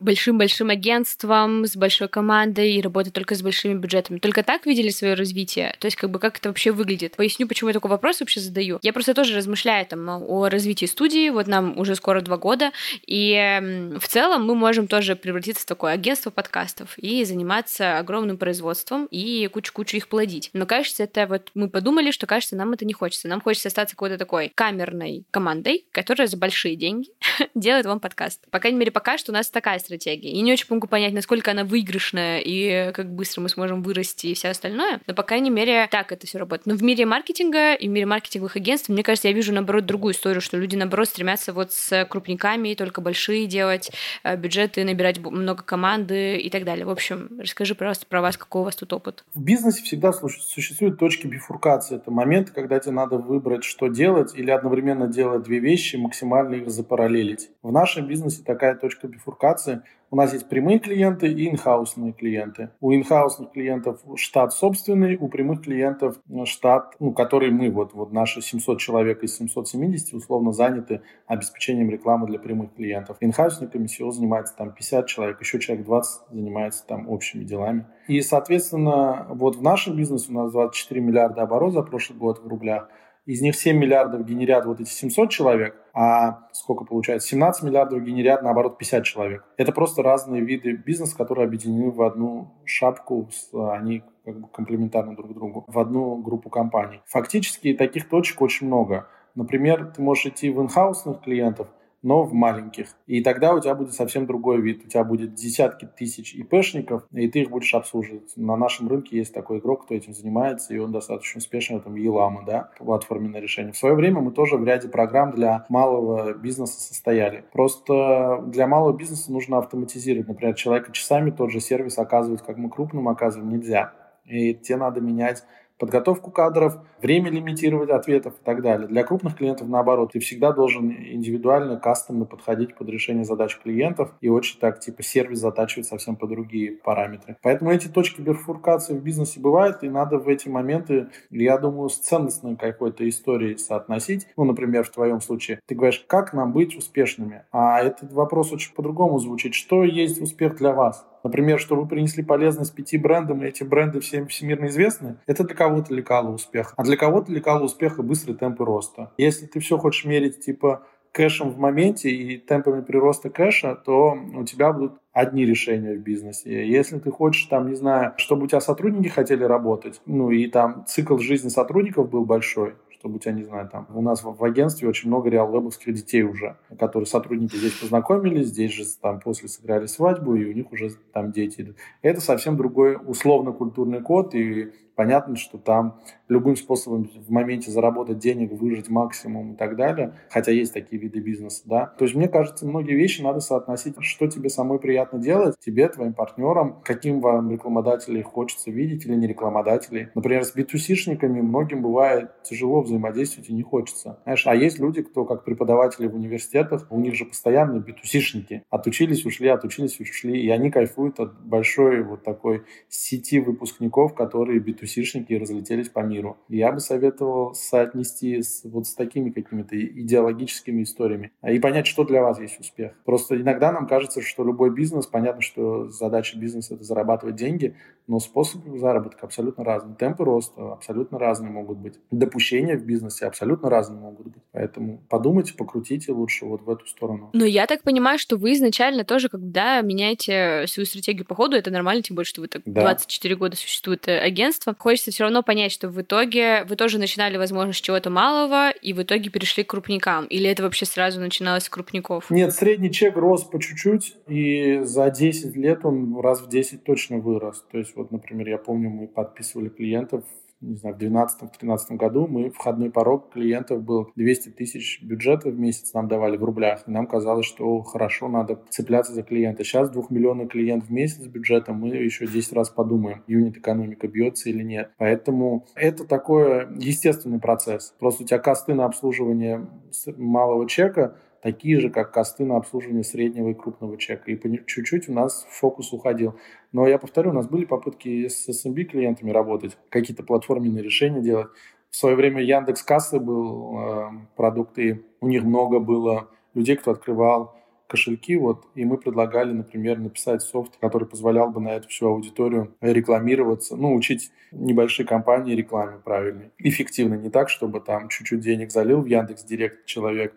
большим-большим агентством, с большой командой и работать только с большими бюджетами. Только так видели свое развитие? То есть, как бы, как это вообще выглядит? Поясню, почему я такой вопрос вообще задаю. Я просто тоже размышляю там о развитии студии, вот нам уже скоро два года, и в целом мы можем тоже превратиться в такое агентство подкастов и заниматься огромным производством и кучу-кучу их плодить. Но, кажется, это вот мы подумали, что, кажется, нам это не хочется. Нам хочется остаться какой-то такой камерной командой, которая за большие деньги *laughs* делает вам подкаст. По крайней мере, пока что у нас такая стратегия. И не очень могу понять, насколько она выигрышная и как быстро мы сможем вырасти и все остальное. Но, по крайней мере, так это все работает. Но в мире маркетинга и в мире маркетинговых агентств, мне кажется, я вижу, наоборот, другую историю, что люди, наоборот, стремятся вот с крупниками только большие делать, э, бюджеты, набирать много команды и так далее. В общем, расскажи, пожалуйста, про вас, какой у вас тут опыт. В бизнесе всегда существуют точки бифуркации. Это моменты, когда тебе надо выбрать, что делать, или одновременно делать две вещи, максимально их запараллелить. В нашем бизнесе такая точка бифуркации – у нас есть прямые клиенты и инхаусные клиенты. У инхаусных клиентов штат собственный, у прямых клиентов штат, ну, который мы, вот, вот наши 700 человек из 770 условно заняты обеспечением рекламы для прямых клиентов. Инхаусниками всего занимается там 50 человек, еще человек 20 занимается там общими делами. И, соответственно, вот в нашем бизнесе у нас 24 миллиарда оборот за прошлый год в рублях – из них 7 миллиардов генерят вот эти 700 человек, а сколько получается? 17 миллиардов генерят, наоборот, 50 человек. Это просто разные виды бизнеса, которые объединены в одну шапку, они как бы комплементарны друг другу, в одну группу компаний. Фактически таких точек очень много. Например, ты можешь идти в инхаусных клиентов – но в маленьких. И тогда у тебя будет совсем другой вид. У тебя будет десятки тысяч ИПшников, и ты их будешь обслуживать. На нашем рынке есть такой игрок, кто этим занимается, и он достаточно успешен в этом Елама, да, платформе на решение. В свое время мы тоже в ряде программ для малого бизнеса состояли. Просто для малого бизнеса нужно автоматизировать. Например, человека часами тот же сервис оказывать, как мы крупным оказываем, нельзя. И те надо менять подготовку кадров, время лимитировать ответов и так далее. Для крупных клиентов, наоборот, ты всегда должен индивидуально, кастомно подходить под решение задач клиентов и очень так, типа, сервис затачивать совсем по другие параметры. Поэтому эти точки бифуркации в бизнесе бывают, и надо в эти моменты, я думаю, с ценностной какой-то историей соотносить. Ну, например, в твоем случае, ты говоришь, как нам быть успешными? А этот вопрос очень по-другому звучит. Что есть успех для вас? Например, что вы принесли полезность пяти брендам, и эти бренды всем всемирно известны, это для кого-то лекало успеха. А для кого-то лекало успеха быстрые темпы роста. Если ты все хочешь мерить, типа, кэшем в моменте и темпами прироста кэша, то у тебя будут одни решения в бизнесе. Если ты хочешь, там, не знаю, чтобы у тебя сотрудники хотели работать, ну и там цикл жизни сотрудников был большой, чтобы у тебя, не знаю, там, у нас в, в агентстве очень много реал-вебовских детей уже, которые сотрудники здесь познакомились, здесь же там после сыграли свадьбу, и у них уже там дети. Это совсем другой условно-культурный код, и понятно, что там любым способом в моменте заработать денег, выжить максимум и так далее, хотя есть такие виды бизнеса, да. То есть мне кажется, многие вещи надо соотносить, что тебе самой приятно делать, тебе, твоим партнерам, каким вам рекламодателей хочется видеть или не рекламодателей. Например, с B2C-шниками многим бывает тяжело взаимодействовать и не хочется. Знаешь, а есть люди, кто как преподаватели в университетах, у них же постоянно B2C-шники. Отучились, ушли, отучились, ушли, и они кайфуют от большой вот такой сети выпускников, которые B2C-шники разлетелись по миру. Я бы советовал соотнести с, вот с такими какими-то идеологическими историями а и понять, что для вас есть успех. Просто иногда нам кажется, что любой бизнес, понятно, что задача бизнеса — это зарабатывать деньги, но способы заработка абсолютно разные. Темпы роста абсолютно разные могут быть. Допущения в бизнесе абсолютно разные могут быть. Поэтому подумайте, покрутите лучше вот в эту сторону. Но я так понимаю, что вы изначально тоже, когда меняете свою стратегию по ходу, это нормально, тем более, что вы так да. 24 года существует э, агентство. Хочется все равно понять, что в итоге вы тоже начинали, возможно, с чего-то малого, и в итоге перешли к крупникам. Или это вообще сразу начиналось с крупников? Нет, средний чек рос по чуть-чуть, и за 10 лет он раз в 10 точно вырос. То есть вот, например, я помню, мы подписывали клиентов не знаю, в 2012-2013 году мы входной порог клиентов был 200 тысяч бюджета в месяц нам давали в рублях. И нам казалось, что хорошо, надо цепляться за клиента. Сейчас двухмиллионный клиент в месяц бюджета, мы еще 10 раз подумаем, юнит экономика бьется или нет. Поэтому это такой естественный процесс. Просто у тебя косты на обслуживание малого чека такие же, как косты на обслуживание среднего и крупного чека. И чуть-чуть у нас фокус уходил. Но я повторю, у нас были попытки с SMB клиентами работать, какие-то платформенные решения делать. В свое время Яндекс Кассы был э, продукт, и у них много было людей, кто открывал кошельки, вот, и мы предлагали, например, написать софт, который позволял бы на эту всю аудиторию рекламироваться, ну, учить небольшие компании рекламе правильной, эффективно, не так, чтобы там чуть-чуть денег залил в Яндекс Директ человек,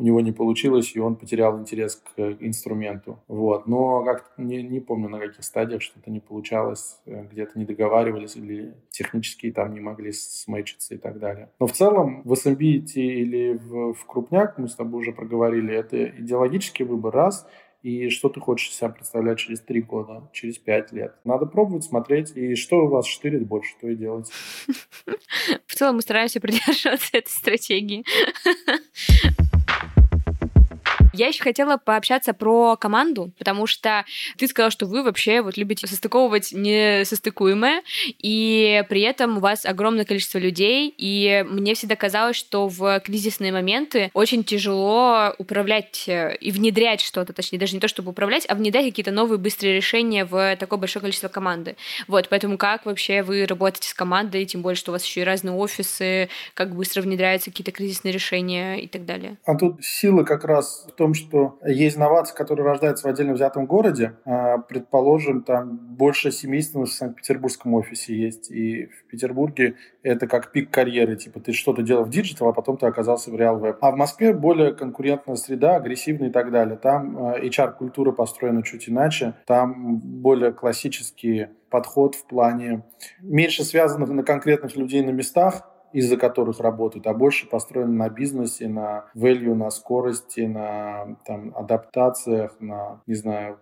у него не получилось, и он потерял интерес к инструменту. Вот. Но как не, не помню, на каких стадиях что-то не получалось, э, где-то не договаривались или технически там не могли смычиться и так далее. Но в целом в SMB идти или в, в крупняк, мы с тобой уже проговорили, это идеологический выбор раз, и что ты хочешь себя представлять через три года, через пять лет. Надо пробовать, смотреть, и что у вас штырит больше, то и делать. *laughs* В целом мы стараемся *laughs* придерживаться этой стратегии. *laughs* Я еще хотела пообщаться про команду, потому что ты сказала, что вы вообще вот любите состыковывать несостыкуемое, и при этом у вас огромное количество людей, и мне всегда казалось, что в кризисные моменты очень тяжело управлять э, и внедрять что-то, точнее, даже не то, чтобы управлять, а внедрять какие-то новые быстрые решения в такое большое количество команды. Вот, поэтому как вообще вы работаете с командой, тем более, что у вас еще и разные офисы, как быстро внедряются какие-то кризисные решения и так далее? А тут сила как раз в том, что есть инновации, которые рождаются в отдельно взятом городе. А, предположим, там больше семейств в Санкт-Петербургском офисе есть. И в Петербурге это как пик карьеры. Типа ты что-то делал в диджитал, а потом ты оказался в RealWeb. А в Москве более конкурентная среда, агрессивная и так далее. Там HR-культура построена чуть иначе. Там более классический подход в плане меньше связанных на конкретных людей на местах, из-за которых работают, а больше построены на бизнесе, на value, на скорости, на там, адаптациях, на, не знаю,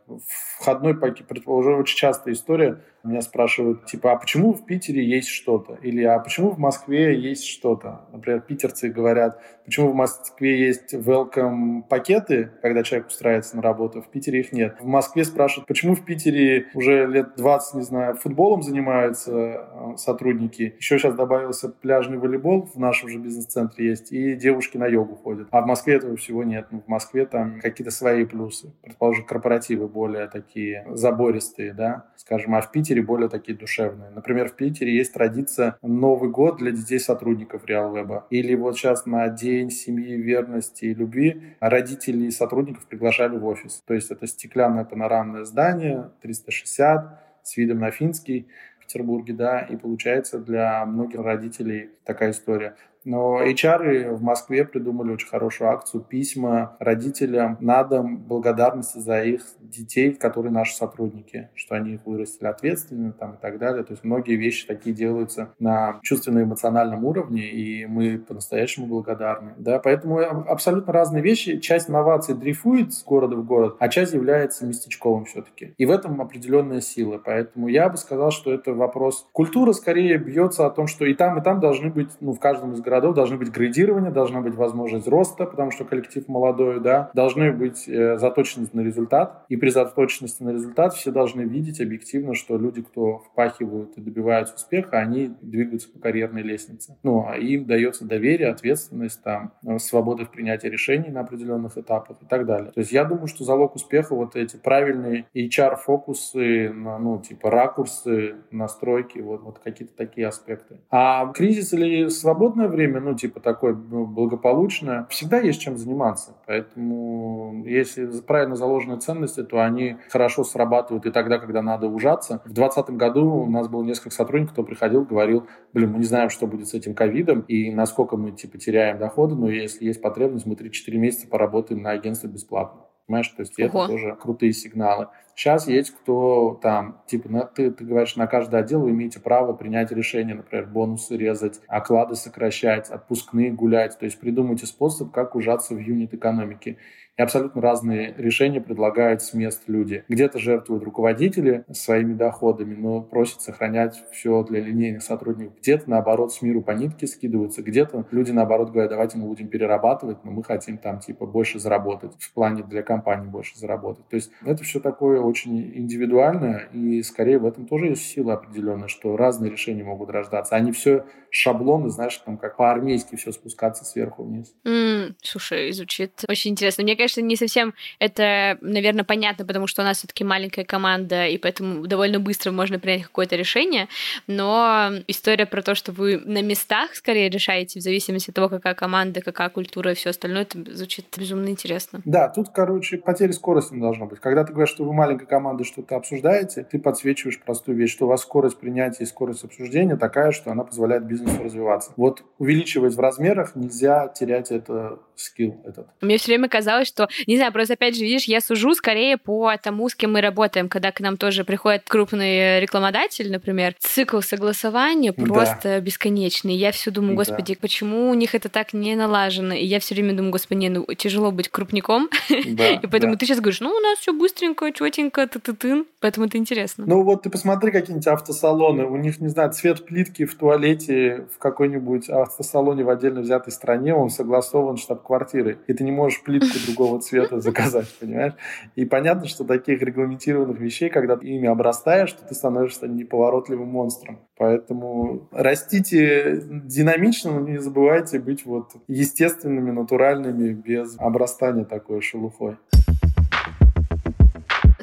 входной пакет. Уже очень частая история меня спрашивают, типа, а почему в Питере есть что-то? Или а почему в Москве есть что-то? Например, питерцы говорят, почему в Москве есть welcome пакеты, когда человек устраивается на работу, в Питере их нет. В Москве спрашивают, почему в Питере уже лет 20, не знаю, футболом занимаются э, сотрудники. Еще сейчас добавился пляжный волейбол, в нашем же бизнес-центре есть, и девушки на йогу ходят. А в Москве этого всего нет. Ну, в Москве там какие-то свои плюсы. Предположим, корпоративы более такие забористые, да, скажем, а в Питере Питере более такие душевные. Например, в Питере есть традиция Новый год для детей сотрудников RealWeb. Или вот сейчас на День семьи, верности и любви родители и сотрудников приглашали в офис. То есть это стеклянное панорамное здание, 360, с видом на Финский Петербурге, да, и получается для многих родителей такая история. Но HR в Москве придумали очень хорошую акцию письма родителям на дом благодарности за их детей, которые наши сотрудники, что они их вырастили ответственно там, и так далее. То есть многие вещи такие делаются на чувственно-эмоциональном уровне, и мы по-настоящему благодарны. Да, поэтому абсолютно разные вещи. Часть инноваций дрейфует с города в город, а часть является местечковым все-таки. И в этом определенная сила. Поэтому я бы сказал, что это вопрос... Культура скорее бьется о том, что и там, и там должны быть, ну, в каждом из городов должны быть градирование, должна быть возможность роста, потому что коллектив молодой, да, должны быть э, заточенность на результат, и при заточенности на результат все должны видеть объективно, что люди, кто впахивают и добиваются успеха, они двигаются по карьерной лестнице. Ну, а им дается доверие, ответственность, там, э, свобода в принятии решений на определенных этапах и так далее. То есть я думаю, что залог успеха вот эти правильные HR-фокусы, ну, типа ракурсы, настройки, вот, вот какие-то такие аспекты. А кризис или свободное время время, ну, типа, такое ну, благополучное, всегда есть чем заниматься. Поэтому, если правильно заложены ценности, то они хорошо срабатывают и тогда, когда надо ужаться. В 2020 году у нас было несколько сотрудников, кто приходил, говорил, блин, мы не знаем, что будет с этим ковидом и насколько мы, типа, теряем доходы, но если есть потребность, мы 3-4 месяца поработаем на агентстве бесплатно. Понимаешь, то есть Ого. это тоже крутые сигналы. Сейчас есть кто там, типа, на, ты, ты говоришь, на каждый отдел вы имеете право принять решение, например, бонусы резать, оклады сокращать, отпускные гулять. То есть придумайте способ, как ужаться в юнит экономики. И абсолютно разные решения предлагают с мест люди. Где-то жертвуют руководители своими доходами, но просят сохранять все для линейных сотрудников. Где-то, наоборот, с миру по нитке скидываются. Где-то люди, наоборот, говорят, давайте мы будем перерабатывать, но мы хотим там, типа, больше заработать. В плане для компании больше заработать. То есть это все такое очень индивидуальное, и скорее в этом тоже есть сила определенная, что разные решения могут рождаться. Они все шаблоны, знаешь, там как по-армейски все спускаться сверху вниз. Mm, слушай, звучит очень интересно. Мне кажется, не совсем это, наверное, понятно, потому что у нас все-таки маленькая команда, и поэтому довольно быстро можно принять какое-то решение. Но история про то, что вы на местах скорее решаете, в зависимости от того, какая команда, какая культура и все остальное, это звучит безумно интересно. Да, тут, короче, потери скорости не должно быть. Когда ты говоришь, что вы маленькая команда что-то обсуждаете, ты подсвечиваешь простую вещь, что у вас скорость принятия и скорость обсуждения такая, что она позволяет бизнесу развиваться. Вот увеличивать в размерах нельзя терять это скилл этот. Мне все время казалось, что, не знаю, просто опять же, видишь, я сужу скорее по тому, с кем мы работаем, когда к нам тоже приходит крупный рекламодатель, например, цикл согласования просто да. бесконечный. Я все думаю, господи, да. почему у них это так не налажено? И я все время думаю, господи, не, ну тяжело быть крупником. *laughs* Да, и поэтому да. ты сейчас говоришь, ну у нас все быстренько, четенько, ты ты ты Поэтому это интересно. Ну вот ты посмотри какие-нибудь автосалоны. У них, не знаю, цвет плитки в туалете в какой-нибудь автосалоне в отдельно взятой стране, он согласован штаб-квартирой. И ты не можешь плитку *laughs* другого цвета заказать, понимаешь? И понятно, что таких регламентированных вещей, когда ты ими обрастаешь, то ты становишься неповоротливым монстром. Поэтому растите динамично, но не забывайте быть вот естественными, натуральными, без обрастания такой шелухой.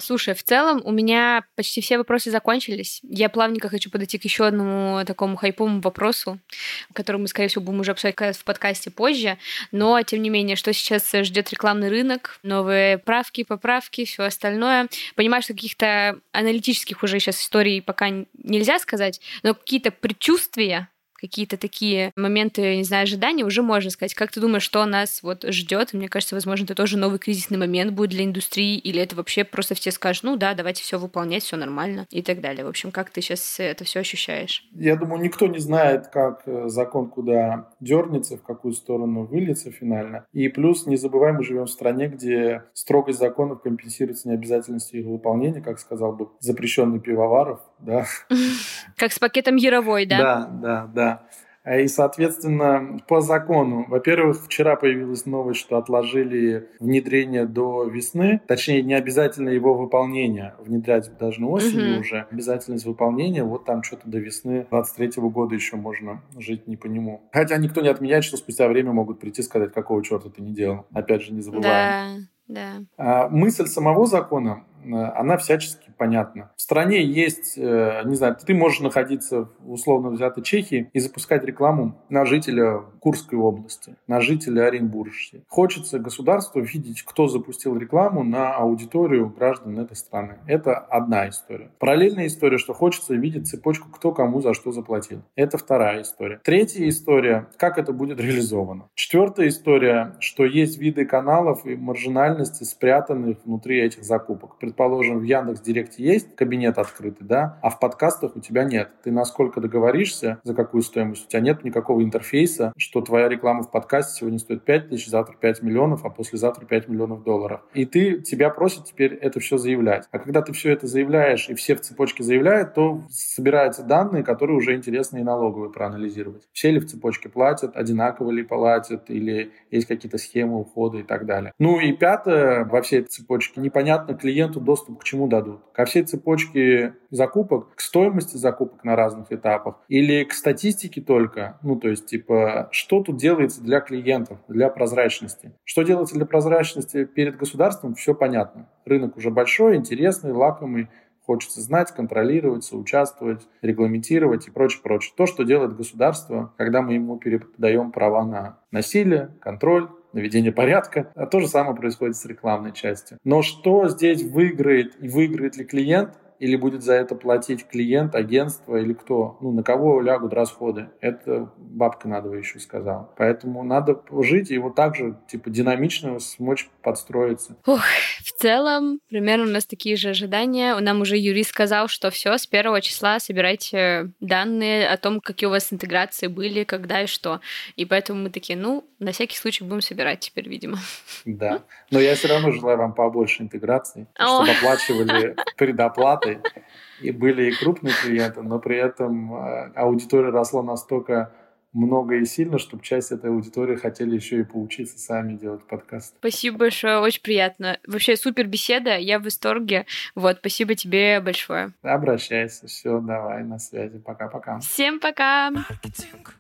Слушай, в целом у меня почти все вопросы закончились. Я плавненько хочу подойти к еще одному такому хайповому вопросу, который мы, скорее всего, будем уже обсуждать в подкасте позже. Но, тем не менее, что сейчас ждет рекламный рынок, новые правки, поправки, все остальное. Понимаю, что каких-то аналитических уже сейчас историй пока нельзя сказать, но какие-то предчувствия какие-то такие моменты, не знаю, ожидания, уже можно сказать. Как ты думаешь, что нас вот ждет? Мне кажется, возможно, это тоже новый кризисный момент будет для индустрии, или это вообще просто все скажут, ну да, давайте все выполнять, все нормально и так далее. В общем, как ты сейчас это все ощущаешь? Я думаю, никто не знает, как э, закон куда дернется, в какую сторону выльется финально. И плюс, не забывай, мы живем в стране, где строгость законов компенсируется необязательностью их выполнения, как сказал бы запрещенный пивоваров, да. *laughs* Как с пакетом Яровой, да? Да, да, да. А и, соответственно, по закону, во-первых, вчера появилась новость, что отложили внедрение до весны, точнее, не обязательно его выполнение, внедрять должны осенью mm-hmm. уже, обязательность выполнения, вот там что-то до весны 23 года еще можно жить не по нему. Хотя никто не отменяет, что спустя время могут прийти и сказать, какого черта ты не делал. Опять же, не забываем. Да, да. А, мысль самого закона Э, она всячески понятна. В стране есть, э, не знаю, ты можешь находиться в условно взятой Чехии и запускать рекламу на жителя Курской области, на жителя Оренбуржья. Хочется государству видеть, кто запустил рекламу на аудиторию граждан этой страны. Это одна история. Параллельная история, что хочется видеть цепочку, кто кому за что заплатил. Это вторая история. Третья история, как это будет реализовано. Четвертая история, что есть виды каналов и маржинальности, спрятанных внутри этих закупок предположим, в Яндекс Директе есть кабинет открытый, да, а в подкастах у тебя нет. Ты насколько договоришься, за какую стоимость, у тебя нет никакого интерфейса, что твоя реклама в подкасте сегодня стоит 5 тысяч, завтра 5 миллионов, а послезавтра 5 миллионов долларов. И ты, тебя просят теперь это все заявлять. А когда ты все это заявляешь, и все в цепочке заявляют, то собираются данные, которые уже интересно и налоговые проанализировать. Все ли в цепочке платят, одинаково ли платят, или есть какие-то схемы ухода и так далее. Ну и пятое, во всей этой цепочке непонятно клиенту доступ к чему дадут? Ко всей цепочке закупок, к стоимости закупок на разных этапах или к статистике только? Ну, то есть, типа, что тут делается для клиентов, для прозрачности? Что делается для прозрачности перед государством, все понятно. Рынок уже большой, интересный, лакомый, хочется знать, контролировать, соучаствовать, регламентировать и прочее, прочее. То, что делает государство, когда мы ему передаем права на насилие, контроль, наведение порядка. А то же самое происходит с рекламной частью. Но что здесь выиграет и выиграет ли клиент, или будет за это платить клиент, агентство или кто? Ну, на кого лягут расходы? Это бабка надо еще сказал. Поэтому надо жить и вот так же, типа, динамично смочь подстроиться. Ух, в целом, примерно у нас такие же ожидания. Нам уже юрист сказал, что все, с первого числа собирайте данные о том, какие у вас интеграции были, когда и что. И поэтому мы такие, ну, на всякий случай будем собирать теперь, видимо. Да. Но я все равно желаю вам побольше интеграции, чтобы оплачивали предоплаты. И были и крупные клиенты, но при этом э, аудитория росла настолько много и сильно, чтобы часть этой аудитории хотели еще и поучиться сами делать подкаст. Спасибо большое, очень приятно. Вообще супер беседа, я в восторге. Вот, спасибо тебе большое. Обращайся, все, давай, на связи, пока-пока. Всем пока! Маркетинг.